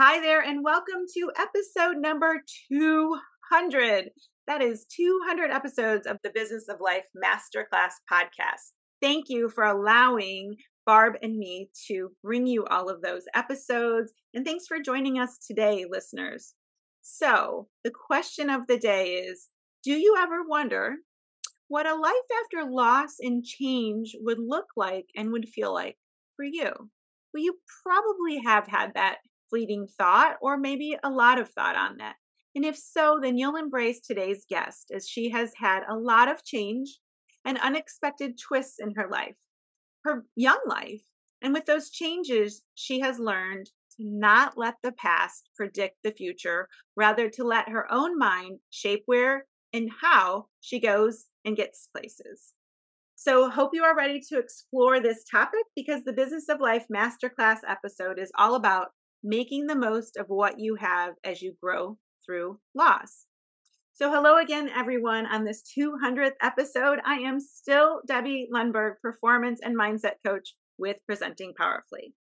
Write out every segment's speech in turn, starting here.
Hi there, and welcome to episode number 200. That is 200 episodes of the Business of Life Masterclass podcast. Thank you for allowing Barb and me to bring you all of those episodes. And thanks for joining us today, listeners. So, the question of the day is Do you ever wonder what a life after loss and change would look like and would feel like for you? Well, you probably have had that fleeting thought or maybe a lot of thought on that. And if so, then you'll embrace today's guest as she has had a lot of change and unexpected twists in her life, her young life. And with those changes, she has learned to not let the past predict the future, rather, to let her own mind shape where and how she goes and gets places. So, hope you are ready to explore this topic because the Business of Life Masterclass episode is all about making the most of what you have as you grow through loss. So, hello again, everyone, on this 200th episode. I am still Debbie Lundberg, performance and mindset coach with Presenting Powerfully.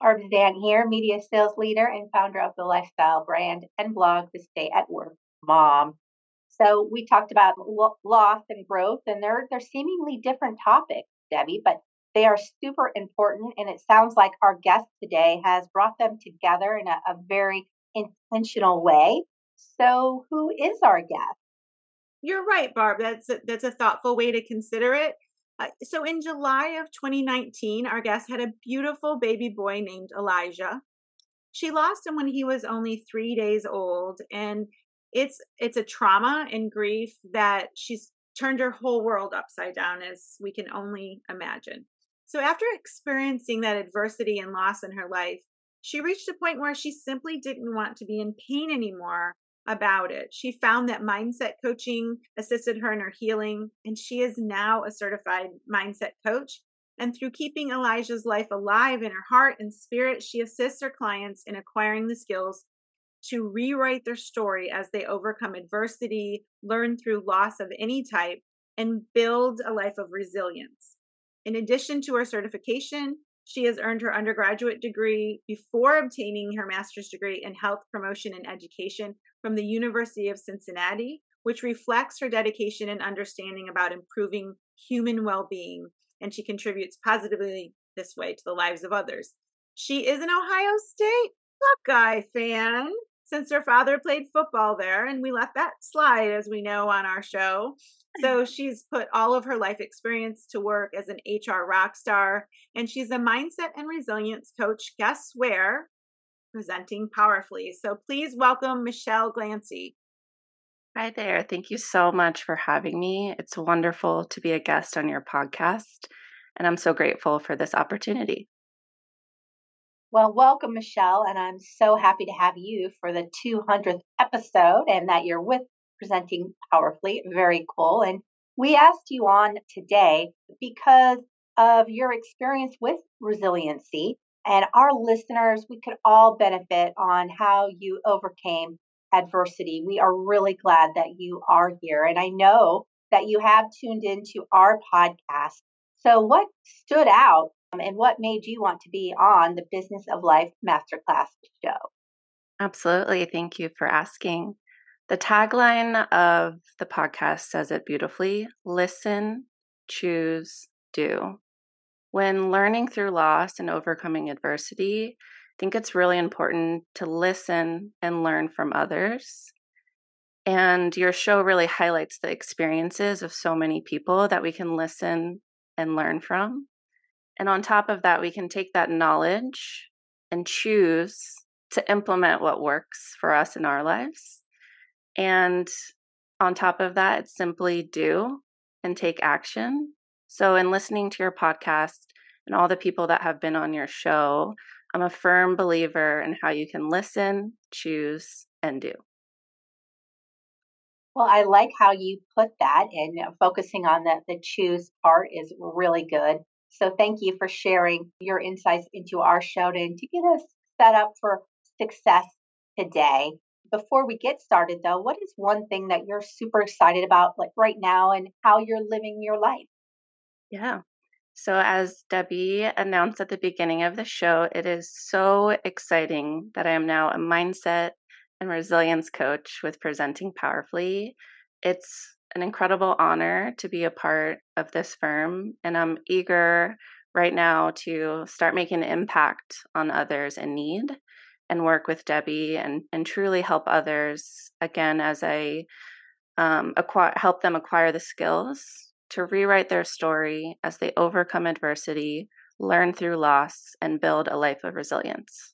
Barb Zant here, media sales leader and founder of the lifestyle brand and blog, The Stay at Work Mom. So, we talked about loss and growth, and they're, they're seemingly different topics, Debbie, but they are super important. And it sounds like our guest today has brought them together in a, a very intentional way. So, who is our guest? You're right, Barb. That's a, that's a thoughtful way to consider it. Uh, so, in July of 2019, our guest had a beautiful baby boy named Elijah. She lost him when he was only three days old, and it's it's a trauma and grief that she's turned her whole world upside down, as we can only imagine. So, after experiencing that adversity and loss in her life, she reached a point where she simply didn't want to be in pain anymore about it. She found that mindset coaching assisted her in her healing, and she is now a certified mindset coach. And through keeping Elijah's life alive in her heart and spirit, she assists her clients in acquiring the skills to rewrite their story as they overcome adversity, learn through loss of any type, and build a life of resilience. In addition to her certification, she has earned her undergraduate degree before obtaining her master's degree in health promotion and education from the University of Cincinnati, which reflects her dedication and understanding about improving human well being. And she contributes positively this way to the lives of others. She is an Ohio State Buckeye fan since her father played football there, and we let that slide, as we know, on our show. So she's put all of her life experience to work as an HR rock star, and she's a mindset and resilience coach. Guess where? Presenting powerfully. So please welcome Michelle Glancey. Hi there. Thank you so much for having me. It's wonderful to be a guest on your podcast, and I'm so grateful for this opportunity. Well, welcome, Michelle, and I'm so happy to have you for the 200th episode and that you're with presenting powerfully. Very cool. And we asked you on today because of your experience with resiliency and our listeners, we could all benefit on how you overcame adversity. We are really glad that you are here. And I know that you have tuned into our podcast. So, what stood out um, and what made you want to be on the Business of Life Masterclass show? Absolutely. Thank you for asking. The tagline of the podcast says it beautifully listen, choose, do. When learning through loss and overcoming adversity, I think it's really important to listen and learn from others. And your show really highlights the experiences of so many people that we can listen and learn from. And on top of that, we can take that knowledge and choose to implement what works for us in our lives and on top of that, it's simply do and take action. So, in listening to your podcast and all the people that have been on your show, I'm a firm believer in how you can listen, choose, and do. Well, I like how you put that, and uh, focusing on the, the choose part is really good. So, thank you for sharing your insights into our show to get us set up for success today before we get started though, what is one thing that you're super excited about like right now and how you're living your life? Yeah. So, as Debbie announced at the beginning of the show, it is so exciting that I am now a mindset and resilience coach with Presenting Powerfully. It's an incredible honor to be a part of this firm, and I'm eager right now to start making an impact on others in need and work with Debbie and, and truly help others again as I um, acquire, help them acquire the skills to rewrite their story as they overcome adversity, learn through loss, and build a life of resilience.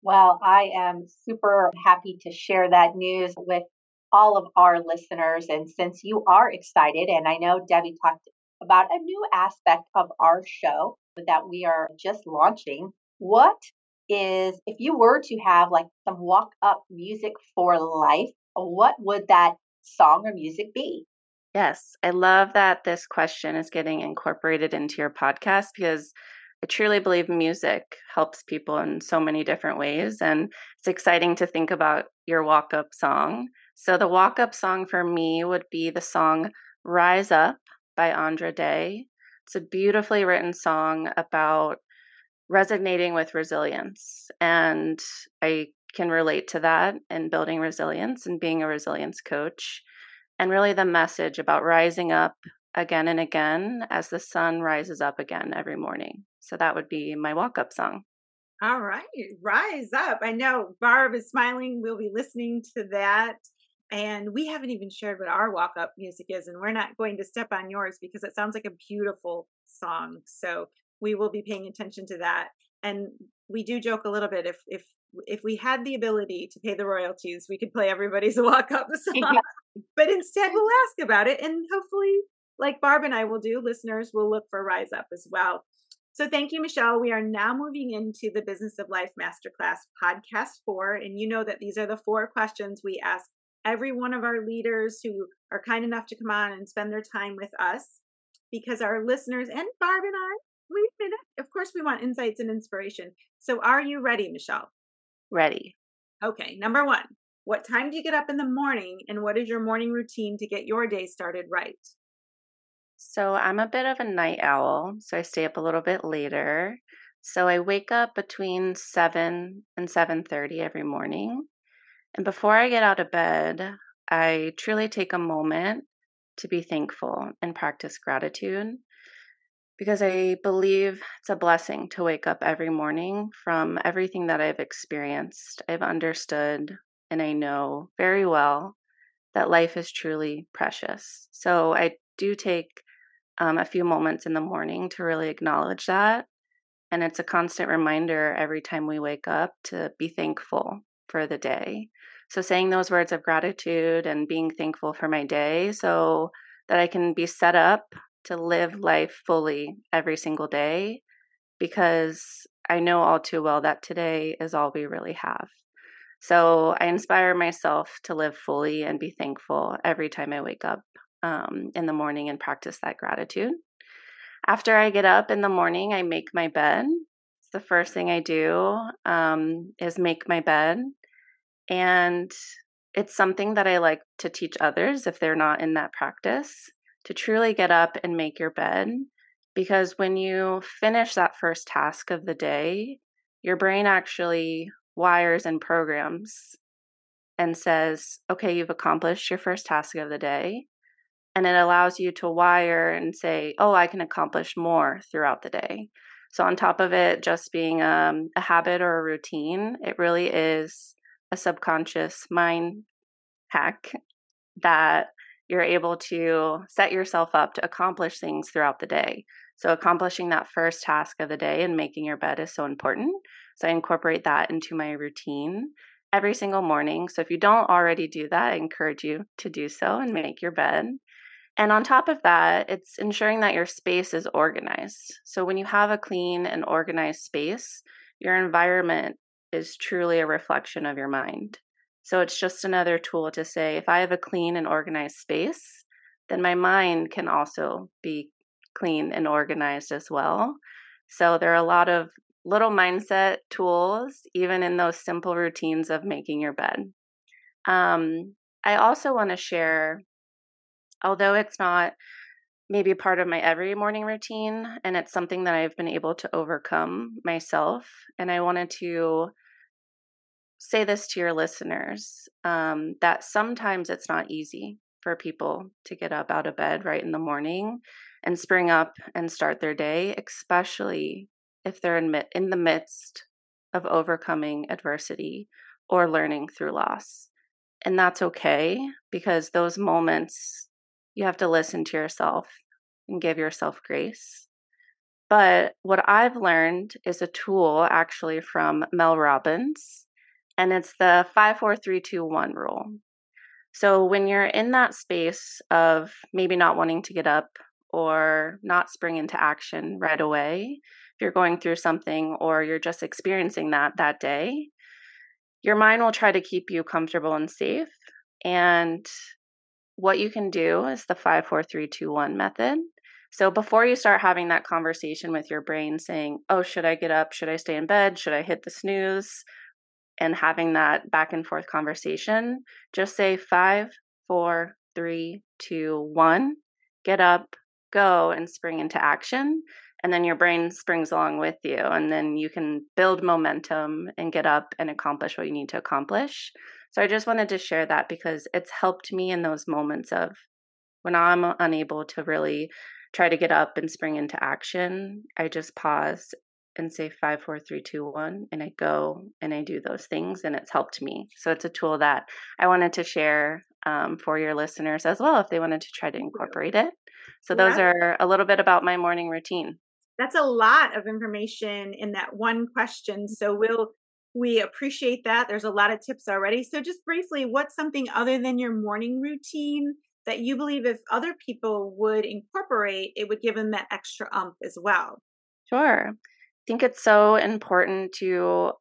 Well, I am super happy to share that news with all of our listeners. And since you are excited, and I know Debbie talked about a new aspect of our show that we are just launching, what is if you were to have like some walk up music for life, what would that song or music be? Yes, I love that this question is getting incorporated into your podcast because I truly believe music helps people in so many different ways. And it's exciting to think about your walk up song. So, the walk up song for me would be the song Rise Up by Andra Day. It's a beautifully written song about resonating with resilience. And I can relate to that and building resilience and being a resilience coach. And really, the message about rising up again and again as the sun rises up again every morning. So that would be my walk up song. All right, rise up. I know Barb is smiling. We'll be listening to that. And we haven't even shared what our walk up music is, and we're not going to step on yours because it sounds like a beautiful song. So we will be paying attention to that. And we do joke a little bit if if if we had the ability to pay the royalties, we could play everybody's walk up song. but instead, we'll ask about it, and hopefully, like Barb and I will do, listeners will look for Rise Up as well. So thank you, Michelle. We are now moving into the Business of Life Masterclass podcast four. And you know that these are the four questions we ask every one of our leaders who are kind enough to come on and spend their time with us because our listeners and Barb and I, wait a minute, of course we want insights and inspiration. So are you ready, Michelle? Ready. Okay, number one, what time do you get up in the morning and what is your morning routine to get your day started right? So I'm a bit of a night owl, so I stay up a little bit later. So I wake up between 7 and 7:30 every morning. And before I get out of bed, I truly take a moment to be thankful and practice gratitude because I believe it's a blessing to wake up every morning from everything that I've experienced. I've understood and I know very well that life is truly precious. So I do take um, a few moments in the morning to really acknowledge that. And it's a constant reminder every time we wake up to be thankful for the day. So, saying those words of gratitude and being thankful for my day so that I can be set up to live life fully every single day because I know all too well that today is all we really have. So, I inspire myself to live fully and be thankful every time I wake up um, in the morning and practice that gratitude. After I get up in the morning, I make my bed. It's the first thing I do um, is make my bed, and it's something that I like to teach others if they're not in that practice to truly get up and make your bed. Because when you finish that first task of the day, your brain actually wires and programs and says, okay, you've accomplished your first task of the day and it allows you to wire and say, oh, I can accomplish more throughout the day. So, on top of it just being um, a habit or a routine, it really is a subconscious mind hack that you're able to set yourself up to accomplish things throughout the day. So, accomplishing that first task of the day and making your bed is so important. So, I incorporate that into my routine every single morning. So, if you don't already do that, I encourage you to do so and make your bed. And on top of that, it's ensuring that your space is organized. So when you have a clean and organized space, your environment is truly a reflection of your mind. So it's just another tool to say if I have a clean and organized space, then my mind can also be clean and organized as well. So there are a lot of little mindset tools, even in those simple routines of making your bed. Um, I also want to share although it's not maybe part of my every morning routine and it's something that I've been able to overcome myself and I wanted to say this to your listeners um, that sometimes it's not easy for people to get up out of bed right in the morning and spring up and start their day, especially if they're in, in the midst of overcoming adversity or learning through loss. And that's okay because those moments you have to listen to yourself and give yourself grace. But what I've learned is a tool actually from Mel Robbins, and it's the 54321 rule. So when you're in that space of maybe not wanting to get up or not spring into action right away, if you're going through something or you're just experiencing that that day, your mind will try to keep you comfortable and safe. And what you can do is the 54321 method. So before you start having that conversation with your brain saying, "Oh, should I get up? Should I stay in bed? Should I hit the snooze?" And having that back and forth conversation, just say five, four, three, two, one, get up, go, and spring into action. And then your brain springs along with you, and then you can build momentum and get up and accomplish what you need to accomplish. So I just wanted to share that because it's helped me in those moments of when I'm unable to really try to get up and spring into action. I just pause and say five, four, three, two, one, and I go and I do those things, and it's helped me. So it's a tool that I wanted to share um, for your listeners as well if they wanted to try to incorporate it. So those yeah. are a little bit about my morning routine. That's a lot of information in that one question. So we'll we appreciate that. There's a lot of tips already. So just briefly, what's something other than your morning routine that you believe if other people would incorporate, it would give them that extra umph as well? Sure think it's so important to,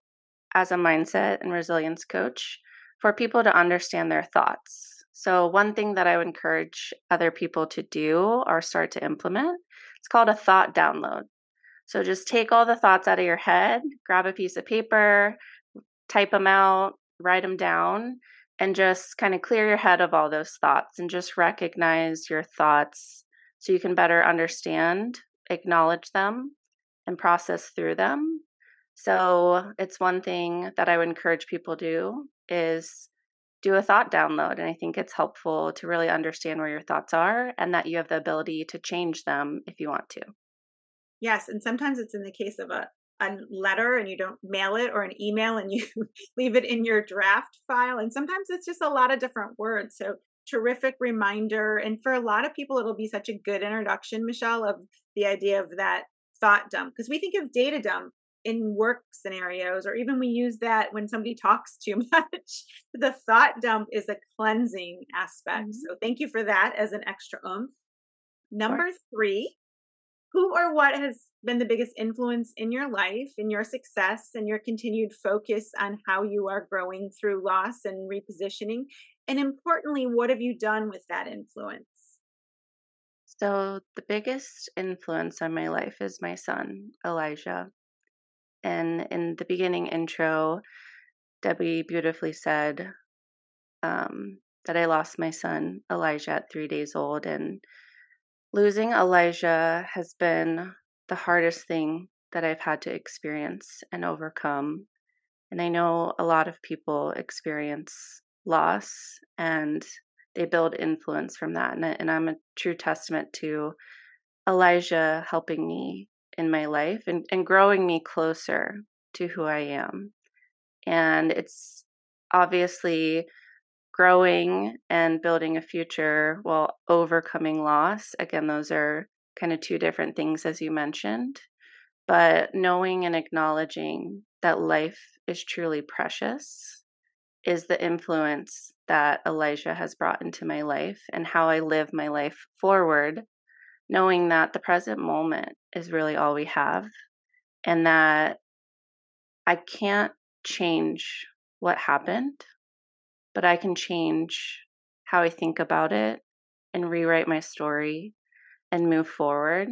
as a mindset and resilience coach, for people to understand their thoughts. So, one thing that I would encourage other people to do or start to implement, it's called a thought download. So, just take all the thoughts out of your head, grab a piece of paper, type them out, write them down, and just kind of clear your head of all those thoughts and just recognize your thoughts so you can better understand, acknowledge them, and process through them. So it's one thing that I would encourage people to do is do a thought download. And I think it's helpful to really understand where your thoughts are and that you have the ability to change them if you want to. Yes. And sometimes it's in the case of a, a letter and you don't mail it or an email and you leave it in your draft file. And sometimes it's just a lot of different words. So terrific reminder. And for a lot of people, it'll be such a good introduction, Michelle, of the idea of that thought dump because we think of data dump in work scenarios or even we use that when somebody talks too much. The thought dump is a cleansing aspect mm-hmm. so thank you for that as an extra oomph. Number three who or what has been the biggest influence in your life in your success and your continued focus on how you are growing through loss and repositioning? And importantly what have you done with that influence so, the biggest influence on my life is my son, Elijah. And in the beginning intro, Debbie beautifully said um, that I lost my son, Elijah, at three days old. And losing Elijah has been the hardest thing that I've had to experience and overcome. And I know a lot of people experience loss and they build influence from that. And, and I'm a true testament to Elijah helping me in my life and, and growing me closer to who I am. And it's obviously growing and building a future while overcoming loss. Again, those are kind of two different things, as you mentioned. But knowing and acknowledging that life is truly precious is the influence that Elijah has brought into my life and how I live my life forward, knowing that the present moment is really all we have and that I can't change what happened, but I can change how I think about it and rewrite my story and move forward.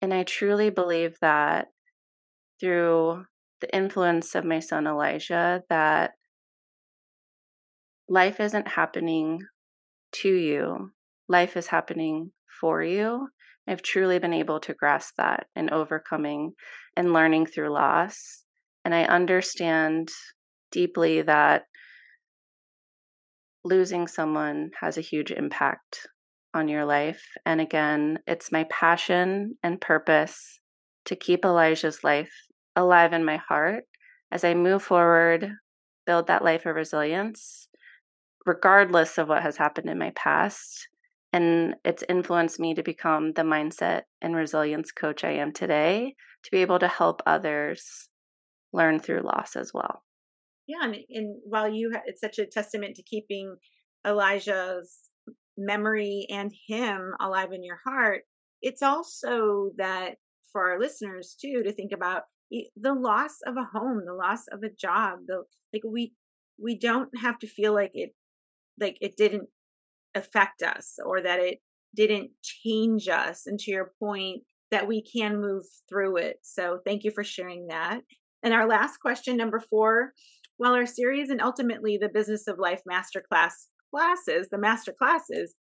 And I truly believe that through the influence of my son Elijah, that life isn't happening to you, life is happening for you. I've truly been able to grasp that and overcoming and learning through loss. And I understand deeply that losing someone has a huge impact on your life. And again, it's my passion and purpose to keep Elijah's life alive in my heart as I move forward, build that life of resilience, regardless of what has happened in my past. And it's influenced me to become the mindset and resilience coach I am today to be able to help others learn through loss as well. Yeah, and, and while you, it's such a testament to keeping Elijah's memory and him alive in your heart. It's also that for our listeners too to think about the loss of a home, the loss of a job. The like we we don't have to feel like it like it didn't affect us or that it didn't change us. And to your point, that we can move through it. So thank you for sharing that. And our last question, number four, while our series and ultimately the Business of Life Masterclass classes, the master classes,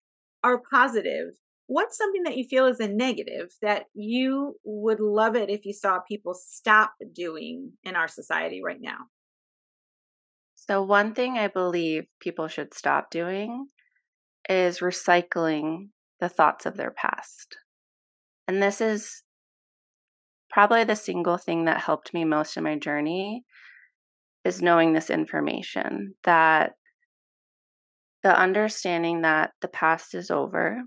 are positive, what's something that you feel is a negative that you would love it if you saw people stop doing in our society right now? So, one thing I believe people should stop doing is recycling the thoughts of their past. And this is probably the single thing that helped me most in my journey is knowing this information that the understanding that the past is over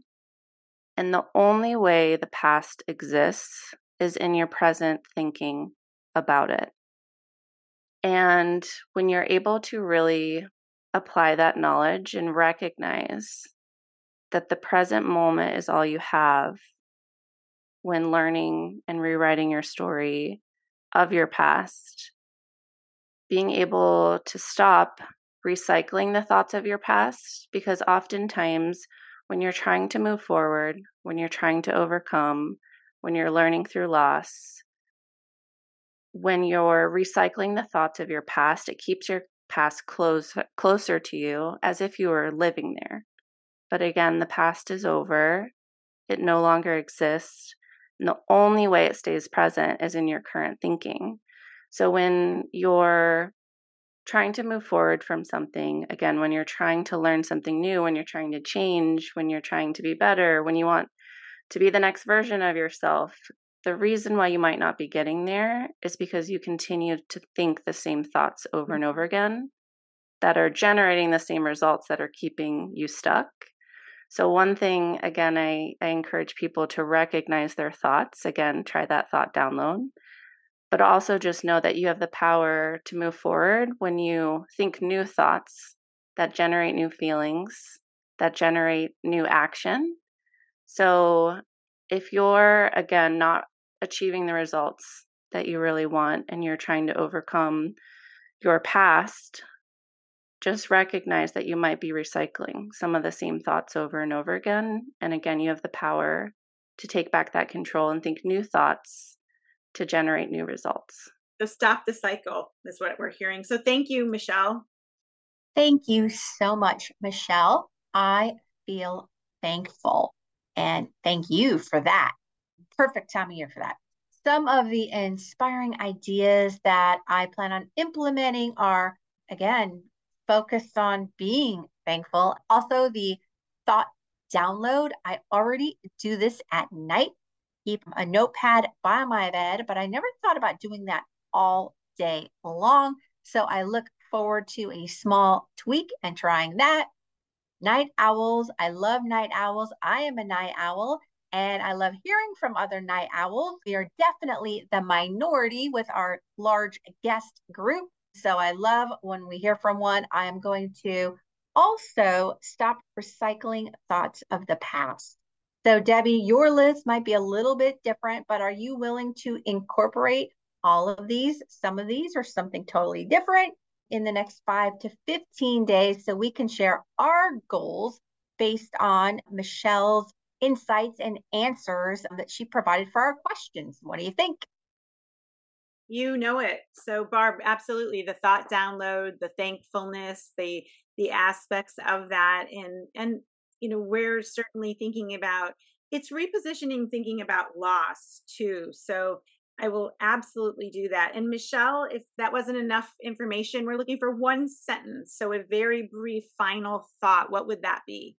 and the only way the past exists is in your present thinking about it. And when you're able to really apply that knowledge and recognize that the present moment is all you have when learning and rewriting your story of your past, being able to stop recycling the thoughts of your past, because oftentimes when you're trying to move forward, when you're trying to overcome, when you're learning through loss, when you're recycling the thoughts of your past, it keeps your past close, closer to you as if you were living there. But again, the past is over, it no longer exists. And the only way it stays present is in your current thinking. So when you're trying to move forward from something, again, when you're trying to learn something new, when you're trying to change, when you're trying to be better, when you want to be the next version of yourself, the reason why you might not be getting there is because you continue to think the same thoughts over and mm-hmm. over again that are generating the same results that are keeping you stuck. So, one thing, again, I, I encourage people to recognize their thoughts. Again, try that thought download but also just know that you have the power to move forward when you think new thoughts that generate new feelings, that generate new action. So, if you're again not achieving the results that you really want and you're trying to overcome your past, just recognize that you might be recycling some of the same thoughts over and over again. And again, you have the power to take back that control and think new thoughts to generate new results. So stop the cycle is what we're hearing. So thank you, Michelle. Thank you so much, Michelle. I feel thankful and thank you for that. Perfect time of year for that. Some of the inspiring ideas that I plan on implementing are, again, focused on being thankful. Also, the thought download. I already do this at night keep a notepad by my bed, but I never thought about doing that all day long. So I look forward to a small tweak and trying that. Night owls. I love night owls. I am a night owl and I love hearing from other night owls. We are definitely the minority with our large guest group. So I love when we hear from one. I am going to also stop recycling thoughts of the past. So, Debbie, your list might be a little bit different, but are you willing to incorporate all of these, some of these, or something totally different in the next five to 15 days so we can share our goals based on Michelle's insights and answers that she provided for our questions? What do you think? You know it. So Barb, absolutely the thought download, the thankfulness, the the aspects of that and and you know we're certainly thinking about it's repositioning thinking about loss too. So I will absolutely do that. And Michelle, if that wasn't enough information, we're looking for one sentence. So a very brief final thought. What would that be?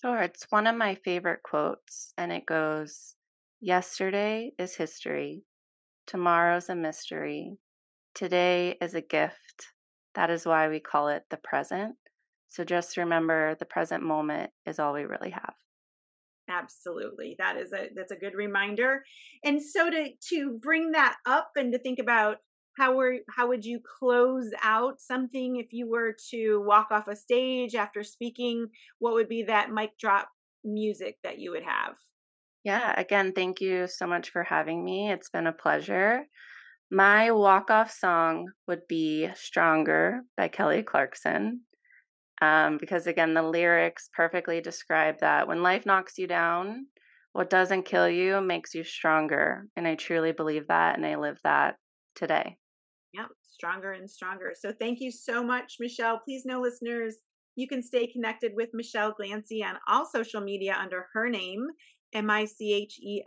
Sure. It's one of my favorite quotes, and it goes Yesterday is history, tomorrow's a mystery, today is a gift. That is why we call it the present. So just remember the present moment is all we really have. Absolutely. That is a that's a good reminder. And so to to bring that up and to think about how were how would you close out something if you were to walk off a stage after speaking, what would be that mic drop music that you would have? Yeah, again, thank you so much for having me. It's been a pleasure. My walk off song would be Stronger by Kelly Clarkson um, because again the lyrics perfectly describe that when life knocks you down what doesn't kill you makes you stronger and i truly believe that and i live that today stronger and stronger so thank you so much michelle please know listeners you can stay connected with michelle glancey on all social media under her name m-i-c-h-e-l-l-e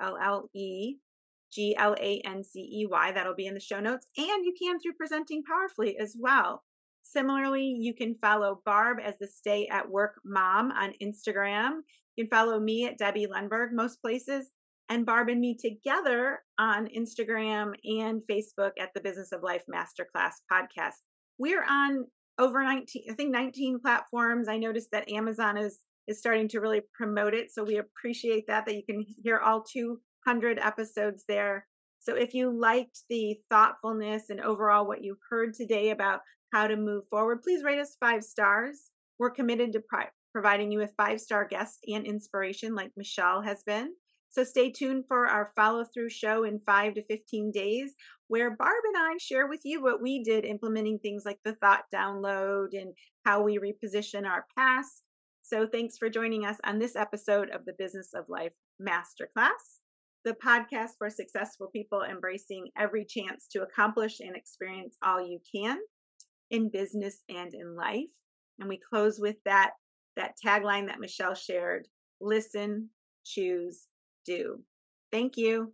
G L A N C E Y. That'll be in the show notes. And you can through Presenting Powerfully as well. Similarly, you can follow Barb as the Stay at Work Mom on Instagram. You can follow me at Debbie Lundberg most places, and Barb and me together on Instagram and Facebook at the Business of Life Masterclass podcast. We're on over 19, I think 19 platforms. I noticed that Amazon is is starting to really promote it, so we appreciate that that you can hear all 200 episodes there. So if you liked the thoughtfulness and overall what you heard today about how to move forward, please rate us five stars. We're committed to pri- providing you with five star guests and inspiration, like Michelle has been. So stay tuned for our follow through show in five to 15 days, where Barb and I share with you what we did implementing things like the thought download and how we reposition our past. So thanks for joining us on this episode of the Business of Life Masterclass the podcast for successful people embracing every chance to accomplish and experience all you can in business and in life. And we close with that that tagline that Michelle shared, listen, choose, do. Thank you.